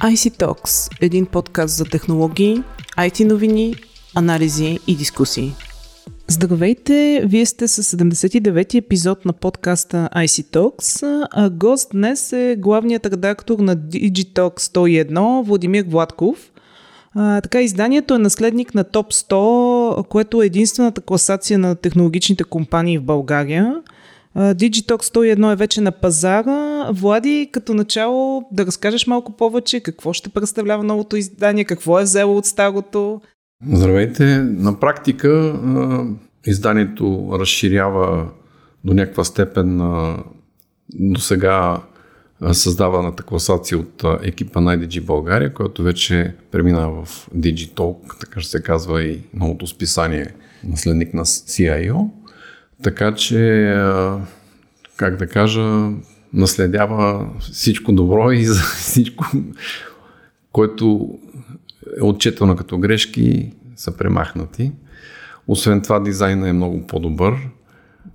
IC Talks – един подкаст за технологии, IT новини, анализи и дискусии. Здравейте, вие сте с 79-ти епизод на подкаста IC Talks, а гост днес е главният редактор на Digitalk 101 Владимир Владков. А, така, изданието е наследник на Топ 100, което е единствената класация на технологичните компании в България – Digitalk 101 е вече на пазара. Влади, като начало да разкажеш малко повече какво ще представлява новото издание, какво е взело от старото. Здравейте! На практика изданието разширява до някаква степен до сега създаваната класация от екипа на IDG България, който вече премина в Digitalk, така ще се казва и новото списание наследник на CIO. Така че, как да кажа, наследява всичко добро и за всичко, което е отчетено като грешки, са премахнати. Освен това, дизайна е много по-добър.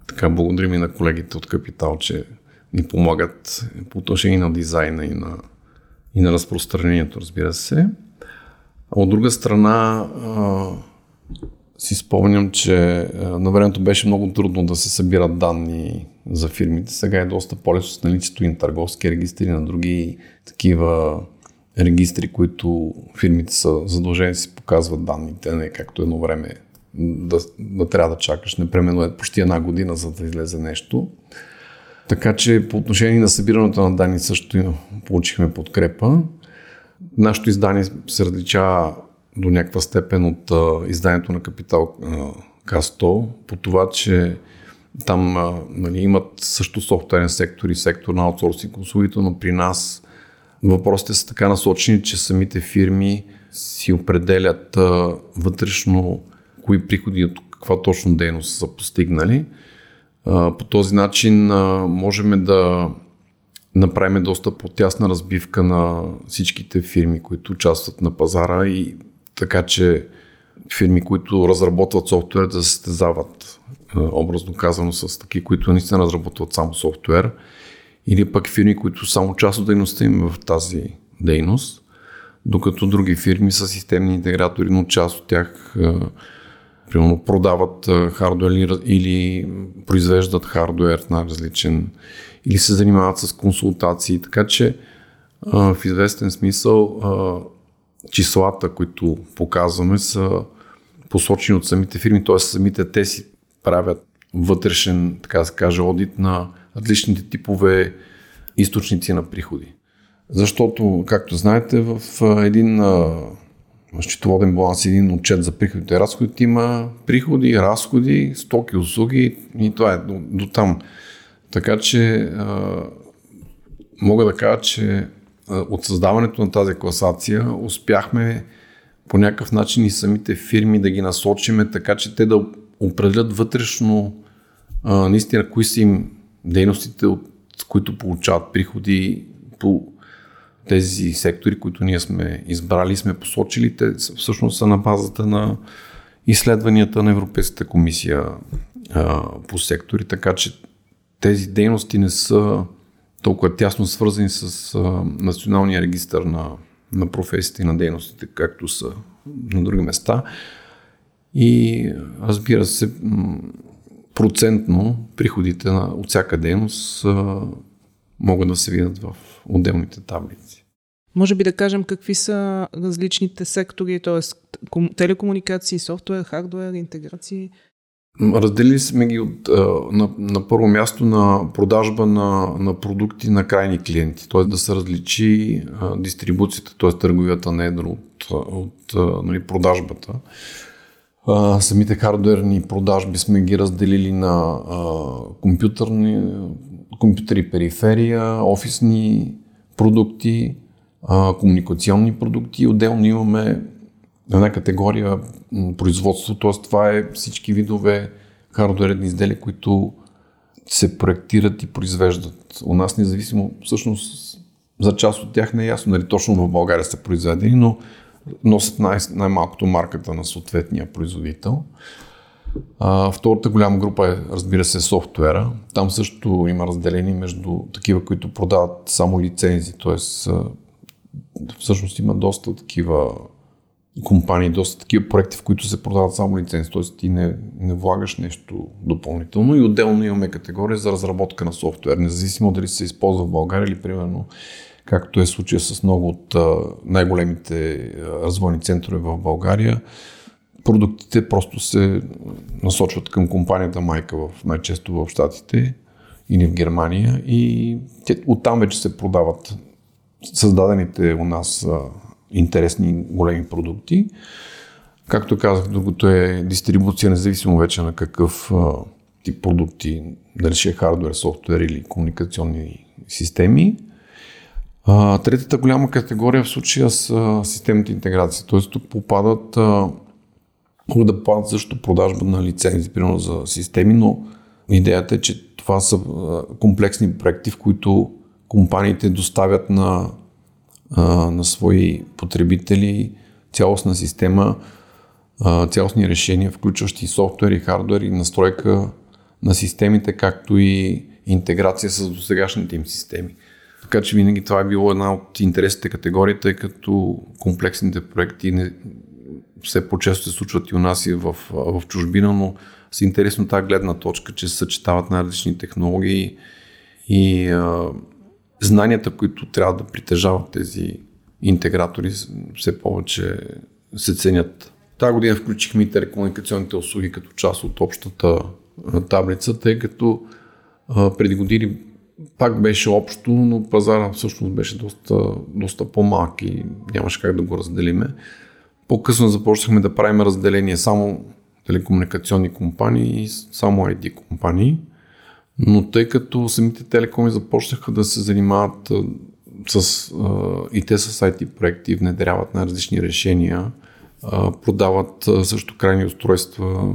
Така, благодарим и на колегите от Капитал, че ни помагат по отношение на дизайна и на, и на разпространението, разбира се. А от друга страна, си спомням, че на времето беше много трудно да се събират данни за фирмите. Сега е доста по-лесно с наличието и на търговски регистри, на други такива регистри, които фирмите са задължени да си показват данните, не както едно време да, да трябва да чакаш. Непременно е почти една година, за да излезе нещо. Така че по отношение на събирането на данни също получихме подкрепа. Нашето издание се различава до някаква степен от а, изданието на Капитал К100 по това, че там а, нали, имат също софтуерен сектор и сектор на аутсорсинг услугите, но при нас въпросите са така насочени, че самите фирми си определят а, вътрешно кои приходи от каква точно дейност са постигнали. А, по този начин а, можем да направим доста по-тясна разбивка на всичките фирми, които участват на пазара и така че фирми, които разработват софтуер, да се състезават, образно казано, с таки, които наистина разработват само софтуер, или пък фирми, които само част от дейността им е в тази дейност, докато други фирми са системни интегратори, но част от тях примерно продават хардуер или, или произвеждат хардуер на различен или се занимават с консултации, така че в известен смисъл числата, които показваме, са посочени от самите фирми, т.е. самите те си правят вътрешен, така да се каже, одит на различните типове източници на приходи. Защото, както знаете, в един счетоводен баланс, един отчет за приходите и разходите има приходи, разходи, стоки, услуги и това е до, до там. Така че а, мога да кажа, че от създаването на тази класация успяхме по някакъв начин и самите фирми да ги насочиме така, че те да определят вътрешно а, наистина кои са им дейностите, от които получават приходи по тези сектори, които ние сме избрали, сме посочили, те всъщност са на базата на изследванията на Европейската комисия по сектори, така че тези дейности не са толкова тясно свързани с а, националния регистр на, на професиите и на дейностите, както са на други места. И разбира се, процентно приходите на, от всяка дейност а, могат да се видят в отделните таблици. Може би да кажем какви са различните сектори, т.е. телекомуникации, софтуер, хардуер, интеграции? Разделили сме ги от, на, на първо място на продажба на, на продукти на крайни клиенти, т.е. да се различи а, дистрибуцията, т.е. търговията на едро от, от а, нали, продажбата. А, самите хардуерни продажби сме ги разделили на а, компютърни, компютъри периферия, офисни продукти, а, комуникационни продукти. Отделно имаме една категория производство, т.е. това е всички видове хардуерни изделия, които се проектират и произвеждат. У нас независимо, всъщност за част от тях не е ясно, нали точно в България са произведени, но носят най- най-малкото марката на съответния производител. А, втората голяма група е, разбира се, софтуера. Там също има разделение между такива, които продават само лицензи, т.е. всъщност има доста такива компании, доста такива проекти, в които се продават само лиценз, т.е. ти не, не влагаш нещо допълнително и отделно имаме категория за разработка на софтуер, независимо дали се използва в България или примерно както е случая с много от най-големите развойни центрове в България, продуктите просто се насочват към компанията майка в, най-често в Штатите или в Германия и те, оттам вече се продават създадените у нас интересни големи продукти. Както казах, другото е дистрибуция, независимо вече на какъв тип продукти, дали ще е хардвер, софтуер или комуникационни системи. А, третата голяма категория в случая са системните интеграции. Т.е. тук попадат, могат да попадат също продажба на лицензи, примерно за системи, но идеята е, че това са комплексни проекти, в които компаниите доставят на, на свои потребители цялостна система, а, цялостни решения, включващи софтуер и хардвер и настройка на системите, както и интеграция с досегашните им системи. Така че винаги това е било една от интересните категории, тъй като комплексните проекти не, все по-често се случват и у нас и в, в чужбина, но с интересно тази гледна точка, че се съчетават най-различни технологии и а, знанията, които трябва да притежават тези интегратори, все повече се ценят. Тази година включихме и телекомуникационните услуги като част от общата таблица, тъй като преди години пак беше общо, но пазара всъщност беше доста, доста по-малък и нямаше как да го разделиме. По-късно започнахме да правим разделение само телекомуникационни компании и само ID компании. Но тъй като самите телекоми започнаха да се занимават с, и те с IT проекти, внедряват на различни решения, продават също крайни устройства,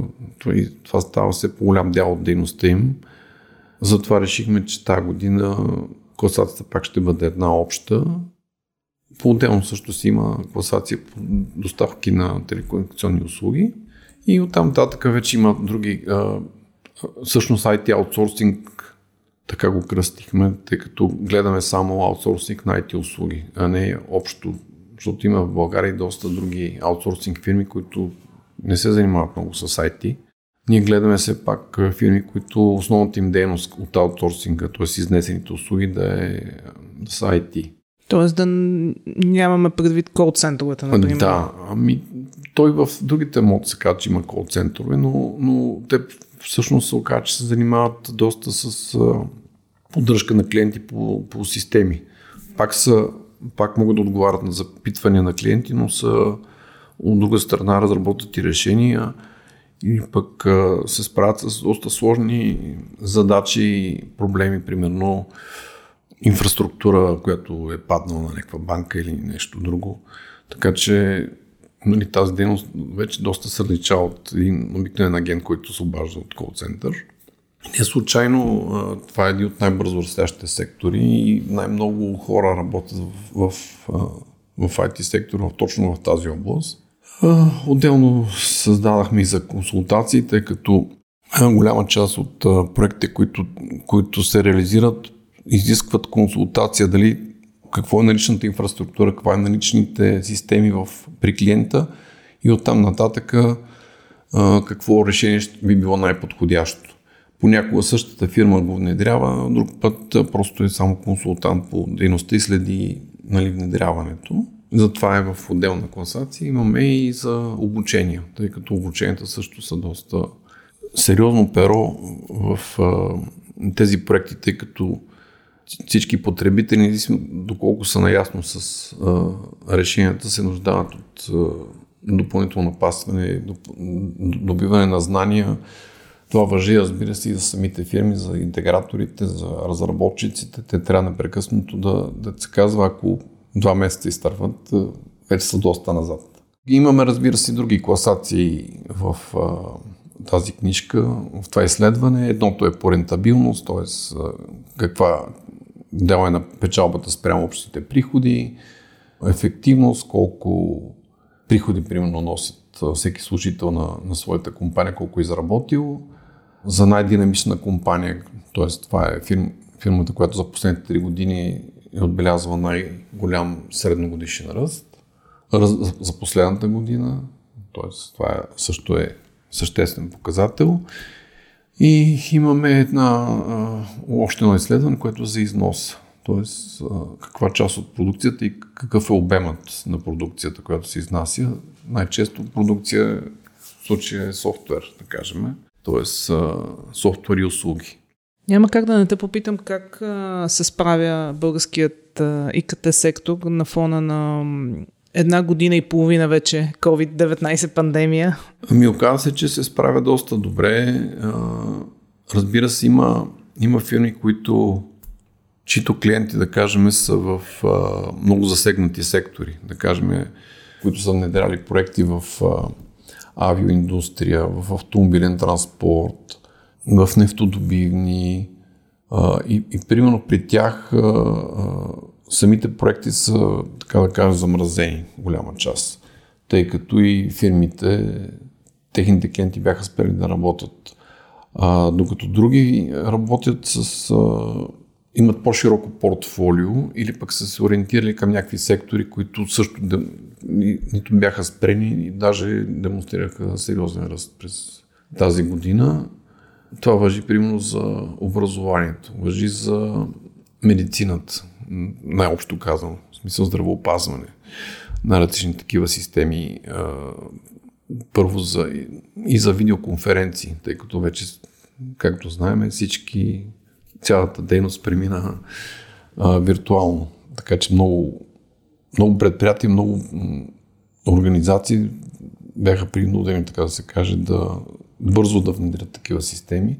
това става все по-голям дял от дейността им – затова решихме, че тази година класацията пак ще бъде една обща. По-отделно също си има класация по доставки на телекомуникационни услуги. И оттам нататък вече има други. Всъщност IT аутсорсинг, така го кръстихме, тъй като гледаме само аутсорсинг на IT услуги, а не общо, защото има в България доста други аутсорсинг фирми, които не се занимават много с IT. Ние гледаме все пак фирми, които основната им дейност от аутсорсинга, т.е. изнесените услуги да е да са IT. Тоест да нямаме предвид кол центровете, например. Да, ами той в другите мод се казва, че има кол центрове, но, но те всъщност се оказа, че се занимават доста с поддръжка на клиенти по, по системи. Пак, са, пак могат да отговарят на запитвания на клиенти, но са от друга страна разработват и решения, и пък се справят с доста сложни задачи и проблеми, примерно инфраструктура, която е паднала на някаква банка или нещо друго. Така че нали, тази дейност вече доста се различава от един обикновен агент, който се обажда от кол център. Не случайно това е един от най-бързо растящите сектори и най-много хора работят в, в, в IT сектора точно в тази област. Отделно създадахме и за консултации, тъй като голяма част от проектите, които, които се реализират, изискват консултация дали какво е наличната инфраструктура, каква е наличните системи в, при клиента и оттам нататък какво решение би било най-подходящо. Понякога същата фирма го внедрява, друг път просто е само консултант по дейността и следи нали, внедряването. Затова е в отделна класация. Имаме и за обучение, тъй като обученията също са доста сериозно перо в а, тези проекти, тъй като всички потребители, доколко са наясно с а, решенията, се нуждават от а, допълнително напасване, добиване на знания. Това въжи, разбира се, и за самите фирми, за интеграторите, за разработчиците. Те трябва непрекъснато да, да се казва, ако два месеца изтърват, вече са доста назад. Имаме, разбира се, други класации в а, тази книжка, в това изследване. Едното е по рентабилност, т.е. каква дела е на печалбата спрямо общите приходи, ефективност, колко приходи, примерно, носят всеки служител на, на своята компания, колко е изработил. За най-динамична компания, т.е. това е фирм, фирмата, която за последните 3 години е отбелязва най-голям средногодишен ръст раз, за последната година. Т.е. това е, също е съществен показател. И имаме една, още едно изследване, което е за износ. Тоест, каква част от продукцията и какъв е обемът на продукцията, която се изнася. Най-често продукция в случая е софтуер, да кажем. Тоест, софтуер и услуги. Няма как да не те попитам как се справя българският ИКТ сектор на фона на една година и половина вече COVID-19 пандемия. Ами оказва се, че се справя доста добре. Разбира се, има, има фирми, които чието клиенти, да кажем, са в много засегнати сектори, да кажем, които са внедряли проекти в авиоиндустрия, в автомобилен транспорт, в нефтодобивни и, и примерно при тях самите проекти са, така да кажа, замразени голяма част, тъй като и фирмите, техните клиенти бяха спели да работят. А, докато други работят с а, имат по-широко портфолио или пък са се ориентирали към някакви сектори, които също да, нито бяха спрени и даже демонстрираха сериозен ръст през тази година. Това въжи примерно за образованието, въжи за медицината, най-общо казано, в смисъл здравеопазване на различни такива системи. Първо за, и за видеоконференции, тъй като вече, както знаем, всички цялата дейност премина виртуално. Така че много, много предприятия, много организации бяха принудени, така да се каже, да бързо да внедрят такива системи.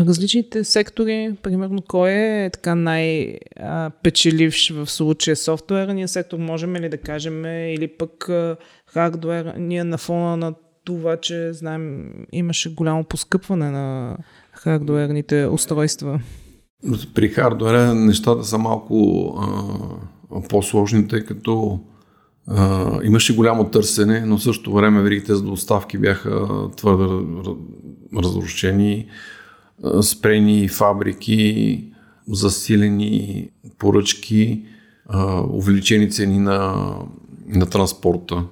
Различните сектори, примерно, кой е така най-печеливш в случая софтуерния сектор, можем ли да кажем, или пък хардуер, ние на фона на това, че знаем, имаше голямо поскъпване на хардуерните устройства? При хардуера нещата са малко а, по-сложни, тъй като а, имаше голямо търсене, но в същото време веригите за доставки бяха твърде разрушени, спрени фабрики, засилени поръчки, увеличени цени на, на транспорта,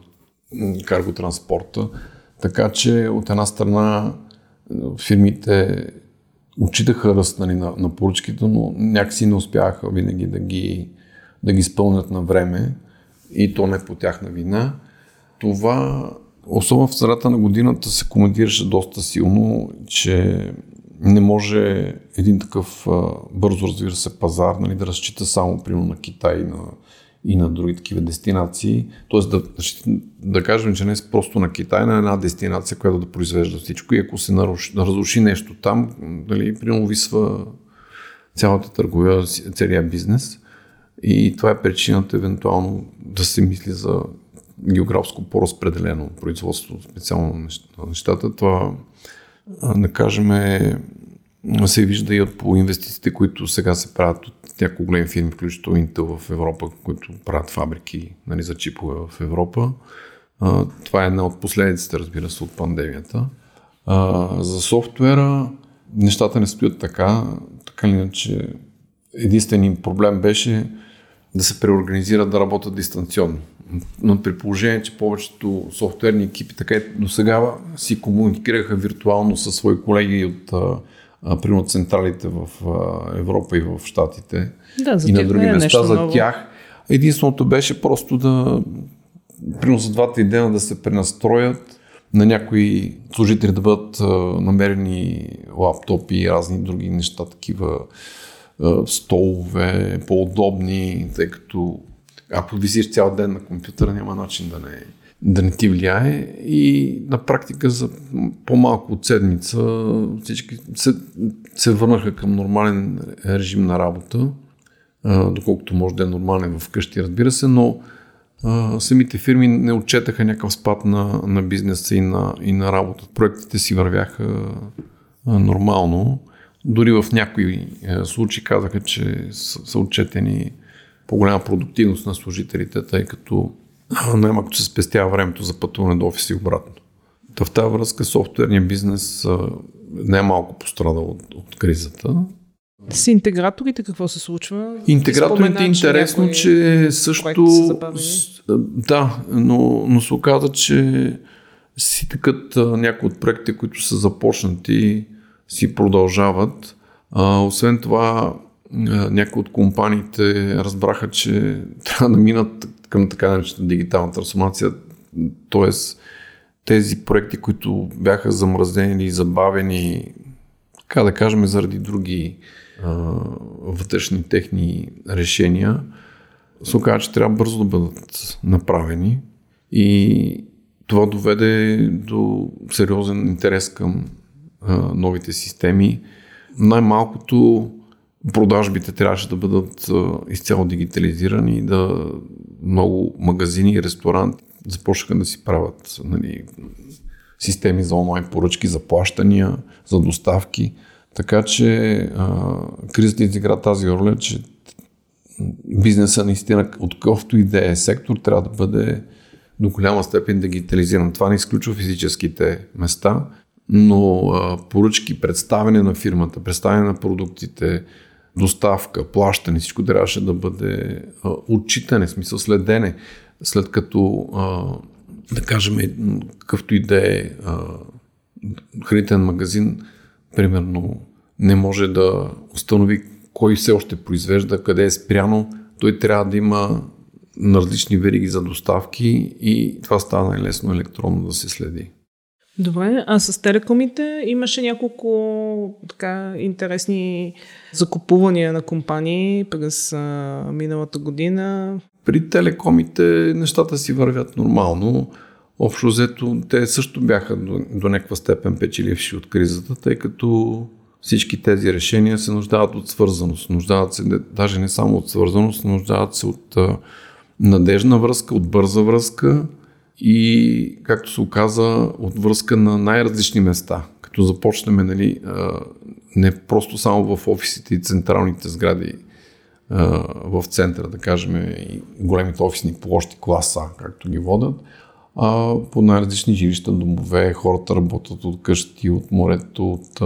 карготранспорта. Така че от една страна фирмите отчитаха ръст нали, на, на поръчките, но някакси не успяха винаги да ги, да ги изпълнят на време и то не по тяхна вина. Това, особено в средата на годината, се коментираше доста силно, че не може един такъв бързо развира се пазар нали, да разчита само примерно на Китай, на и на други такива дестинации. Тоест да, да кажем, че не е просто на Китай, на една дестинация, която да произвежда всичко и ако се наруши, разруши нещо там, нали, примерно висва цялата търговия, целият бизнес. И това е причината евентуално да се мисли за географско по-разпределено производство, специално на нещата. Това, да кажем, се вижда и по инвестициите, които сега се правят от няколко големи фирми, включително Intel в Европа, които правят фабрики нали, за чипове в Европа. А, това е една от последиците, разбира се, от пандемията. А, за софтуера нещата не стоят така, така или иначе единственият проблем беше да се преорганизират да работят дистанционно. Но при положение, че повечето софтуерни екипи така и до сега си комуникираха виртуално със свои колеги от примерно централите в Европа и в Штатите да, и на други е места, за ново. тях. Единственото беше просто да, примерно за два-три дена да се пренастроят, на някои служители да бъдат намерени лаптопи и разни други неща, такива столове, по-удобни, тъй като ако висиш цял ден на компютъра, няма начин да не, да не ти влияе и на практика за по-малко от седмица всички се, се върнаха към нормален режим на работа, доколкото може да е нормален вкъщи, разбира се, но самите фирми не отчетаха някакъв спад на, на бизнеса и на, и на работа. Проектите си вървяха нормално. Дори в някои а, случаи казаха, че са, са отчетени по-голяма продуктивност на служителите, тъй като най-малко се спестява времето за пътуване до офис и обратно. в тази връзка софтуерният бизнес не е пострадал от, от кризата. С интеграторите какво се случва? Интеграторите е интересно, че също... Да, но, но се оказа, че си такът някои от проектите, които са започнати, си продължават. А, освен това, някои от компаниите разбраха, че трябва да минат към така наречената дигитална трансформация, т.е. тези проекти, които бяха замразени или забавени, така да кажем, заради други а, вътрешни техни решения, се оказа, че трябва бързо да бъдат направени и това доведе до сериозен интерес към а, новите системи. Най-малкото продажбите трябваше да бъдат изцяло дигитализирани и да много магазини и ресторанти започнаха да си правят нали, системи за онлайн поръчки, за плащания, за доставки. Така че а, кризата изигра тази роля, че бизнеса наистина от какъвто и да е сектор трябва да бъде до голяма степен дигитализиран. Това не изключва физическите места, но а, поръчки, представяне на фирмата, представяне на продуктите, доставка, плащане, всичко трябваше да бъде а, отчитане, смисъл следене, след като, да кажем, какъвто и да е хранителен магазин, примерно, не може да установи кой все още произвежда, къде е спряно, той трябва да има на различни вериги за доставки и това става най-лесно електронно да се следи. Добре, а с телекомите имаше няколко така интересни закупувания на компании през а, миналата година. При телекомите нещата си вървят нормално. Общо взето те също бяха до, до някаква степен печеливши от кризата, тъй като всички тези решения се нуждават от свързаност. Нуждават се даже не само от свързаност, нуждават се от а, надежна връзка, от бърза връзка и, както се оказа, от връзка на най-различни места. Като започнем нали, не просто само в офисите и централните сгради в центъра, да кажем, и големите офисни площи класа, както ги водят, а по най-различни жилища, домове, хората работят от къщи, от морето, от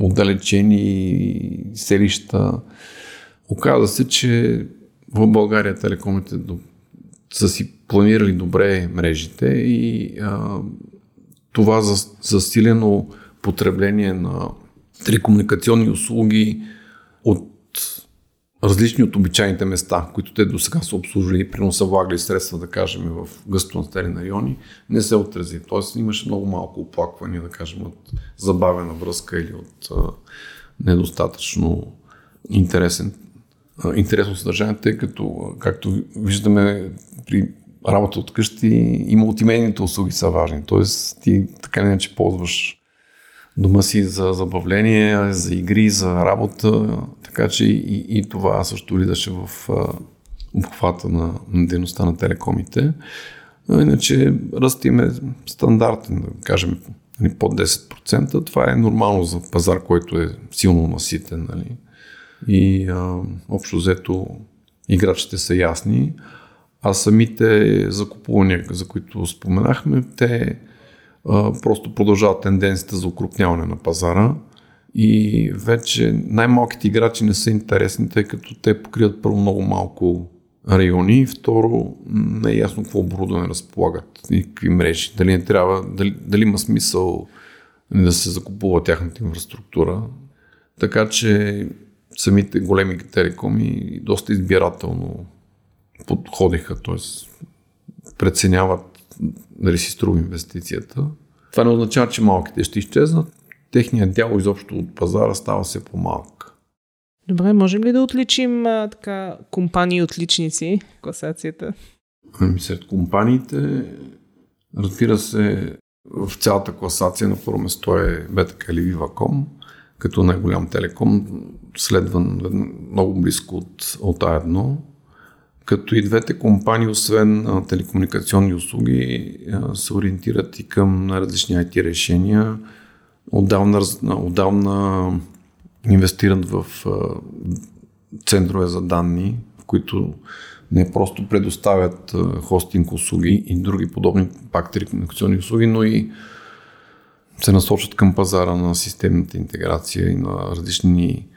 отдалечени селища. Оказа се, че в България телекомите са си планирали добре мрежите и а, това за, засилено потребление на телекомуникационни услуги от различни от обичайните места, които те до сега са обслужили, прино са влагали средства, да кажем, в гъсто населени райони, не се отрази. Тоест имаше много малко оплаквания, да кажем, от забавена връзка или от а, недостатъчно интересен интересно съдържание, тъй като, както виждаме при работа от къщи и мултимедийните услуги са важни. Тоест ти така не че ползваш дома си за забавление, за игри, за работа, така че и, и това също влизаше в обхвата на, на дейността на телекомите. Иначе ръст им е стандартен, да кажем нали, под 10%. Това е нормално за пазар, който е силно наситен. Нали и а, общо взето играчите са ясни, а самите закупувания, за които споменахме, те а, просто продължават тенденцията за укрупняване на пазара и вече най-малките играчи не са интересни, тъй като те покриват първо много малко райони и второ не е ясно какво оборудване разполагат и какви мрежи. Дали не трябва, дали, дали има смисъл да се закупува тяхната инфраструктура. Така че самите големи телекоми доста избирателно подходиха, т.е. преценяват дали си струва инвестицията. Това не означава, че малките ще изчезнат. Техният дял изобщо от пазара става все по-малък. Добре, можем ли да отличим а, така компании отличници в класацията? Ами сред компаниите, разбира се, в цялата класация на първо место е BTK или Viva.com като най-голям телеком, следван много близко от, от А1, като и двете компании, освен а, телекомуникационни услуги, а, се ориентират и към различни IT решения. Отдавна, отдавна инвестират в а, центрове за данни, в които не просто предоставят хостинг услуги и други подобни пак телекомуникационни услуги, но и се насочат към пазара на системната интеграция и на различни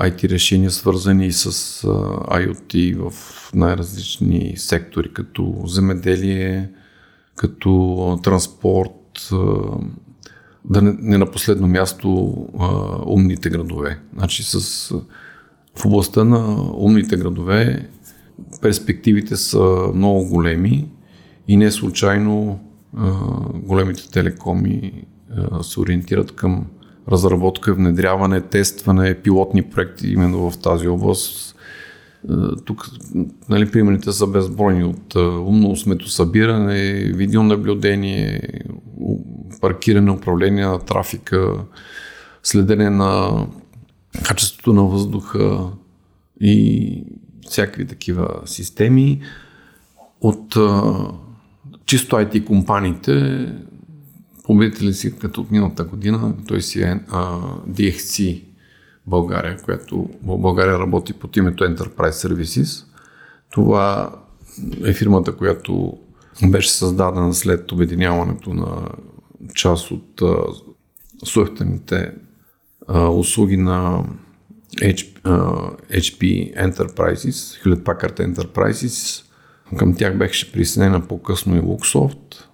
IT решения, свързани с IoT в най-различни сектори, като земеделие, като транспорт, да не, на последно място умните градове. Значи с, в областта на умните градове перспективите са много големи и не случайно големите телекоми се ориентират към разработка, внедряване, тестване, пилотни проекти именно в тази област. Тук нали, примерите са безбройни от умно сметосъбиране, видеонаблюдение, паркиране, управление на трафика, следене на качеството на въздуха и всякакви такива системи. От чисто IT компаниите победители си като от миналата година, той си е а, DXC България, която в България работи под името Enterprise Services. Това е фирмата, която беше създадена след обединяването на част от софтуерните услуги на HP, HP Enterprises, Hewlett Packard Enterprises. Към тях беше присъединена по-късно и Luxoft.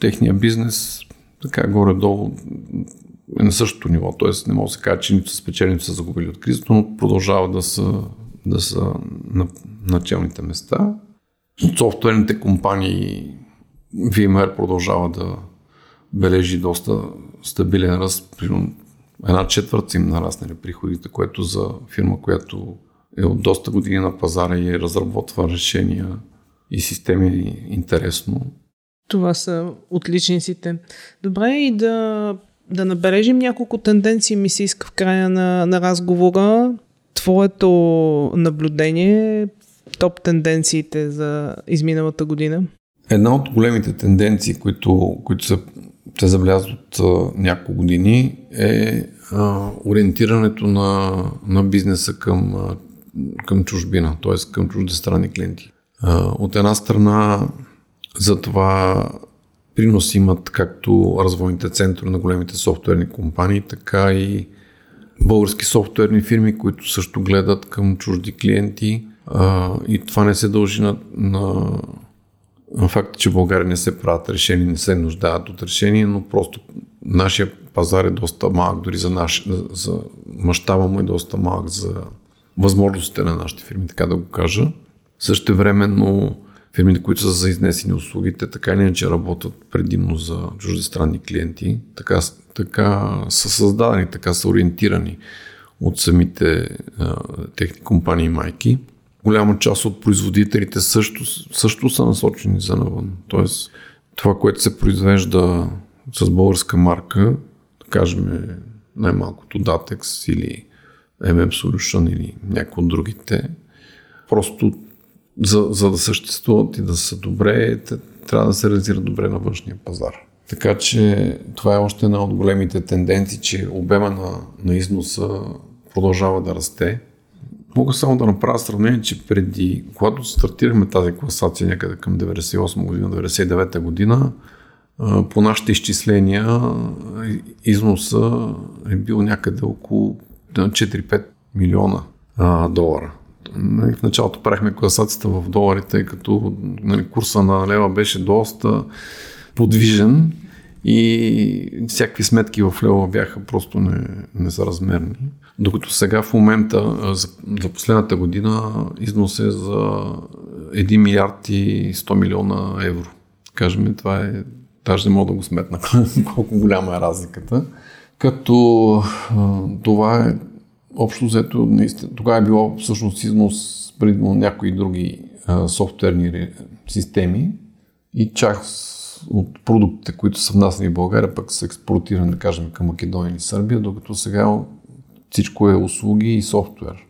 Техният бизнес така горе-долу е на същото ниво. Т.е. не може да се каже, че нито са спечелени, нито са загубили от кризата, но продължават да са, да са на началните места. Софтуерните компании VMware продължава да бележи доста стабилен ръст. Една четвърт им нараснали приходите, което за фирма, която е от доста години на пазара и разработва решения и системи интересно. Това са отличниците. Добре и да, да набележим няколко тенденции ми се иска в края на, на разговора. Твоето наблюдение, топ тенденциите за изминалата година? Една от големите тенденции, които, които се, се забелязват няколко години е а, ориентирането на, на бизнеса към, към чужбина, т.е. към чуждестранни клиенти. А, от една страна затова принос имат както развойните центрове на големите софтуерни компании, така и български софтуерни фирми, които също гледат към чужди клиенти. И това не се дължи на, на, факта, че България не се правят решения, не се нуждаят от решения, но просто нашия пазар е доста малък, дори за, наш, за мащаба му е доста малък за възможностите на нашите фирми, така да го кажа. Също времено фирмите, които са за изнесени услугите, така или иначе работят предимно за чуждестранни клиенти. Така, така са създадени, така са ориентирани от самите а, техни компании майки. Голяма част от производителите също, също са насочени за навън. Тоест, това, което се произвежда с българска марка, да кажем най-малкото Datex или MM Solution или някои от другите, просто за, за да съществуват и да са добре, те, трябва да се реализират добре на външния пазар. Така че това е още една от големите тенденции, че обема на, на износа продължава да расте. Мога само да направя сравнение, че преди, когато стартирахме тази класация някъде към 98 година, 99 година, по нашите изчисления износа е бил някъде около 4-5 милиона долара. Нали, в началото правихме класацията в доларите, като нали, курса на лева беше доста подвижен и всякакви сметки в лева бяха просто не, несъразмерни. Докато сега в момента, за, за последната година, износ е за 1 милиард и 100 милиона евро. Кажем, това е, даже не мога да го сметна колко голяма е разликата. Като това е общо взето, тогава е било всъщност износ преди някои други а, софтуерни системи и част от продуктите, които са внасяни в България, пък са експортирани, да кажем, към Македония и Сърбия, докато сега всичко е услуги и софтуер.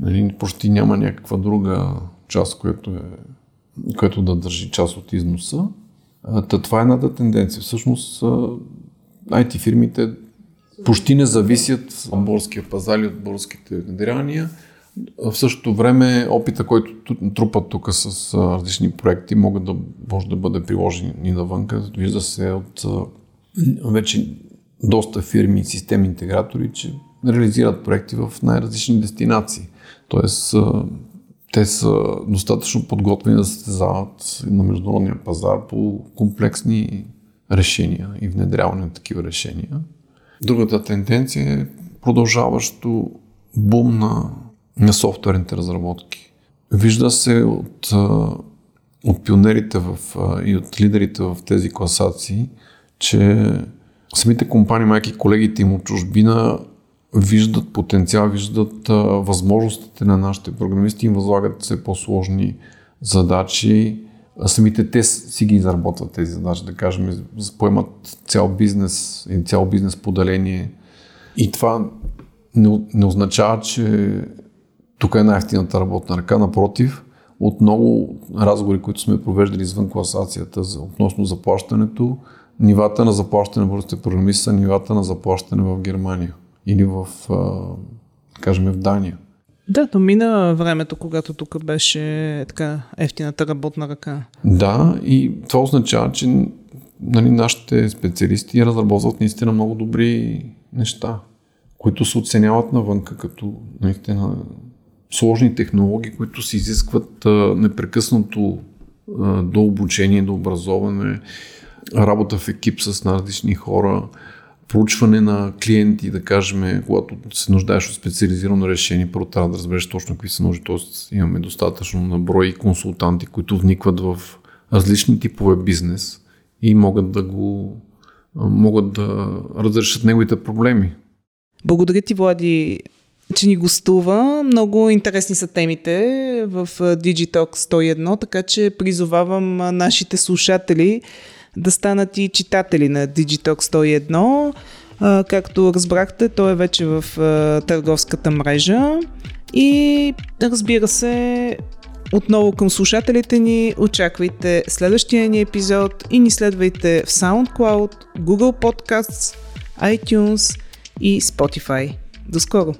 Нали, почти няма някаква друга част, която, е, която да държи част от износа. Та това е едната тенденция. Всъщност IT фирмите почти не зависят от българския пазар и от българските внедрявания. В същото време опита, който трупат тук с различни проекти, могат да, може да бъде приложен и навънка. Вижда се от вече доста фирми и системни интегратори, че реализират проекти в най-различни дестинации. Тоест, те са достатъчно подготвени да състезават на международния пазар по комплексни решения и внедряване на такива решения. Другата тенденция е продължаващо бум на, на софтуерните разработки. Вижда се от, от пионерите в, и от лидерите в тези класации, че самите компании, майки колегите им от чужбина виждат потенциал, виждат възможностите на нашите програмисти и възлагат все по-сложни задачи. Самите те си ги изработват тези задачи, да кажем, поемат цял бизнес цял бизнес поделение. И това не, не означава, че тук е най-ефтината работна ръка. Напротив, от много разговори, които сме провеждали извън класацията за, относно заплащането, нивата на заплащане в българските програмисти са нивата на заплащане в Германия или в, кажем, в Дания. Да, то мина времето, когато тук беше така ефтината работна ръка. Да, и това означава, че нали, нашите специалисти разработват наистина много добри неща, които се оценяват навънка като наистина сложни технологии, които се изискват а, непрекъснато а, до обучение, до образоване, работа в екип с различни хора, проучване на клиенти, да кажем, когато се нуждаеш от специализирано решение, първо трябва да разбереш точно какви са нужди, т.е. имаме достатъчно наброй консултанти, които вникват в различни типове бизнес и могат да го могат да разрешат неговите проблеми. Благодаря ти, Влади, че ни гостува. Много интересни са темите в Digitalk 101, така че призовавам нашите слушатели да станат и читатели на Digitalk 101. А, както разбрахте, той е вече в а, търговската мрежа. И разбира се, отново към слушателите ни, очаквайте следващия ни епизод и ни следвайте в SoundCloud, Google Podcasts, iTunes и Spotify. До скоро!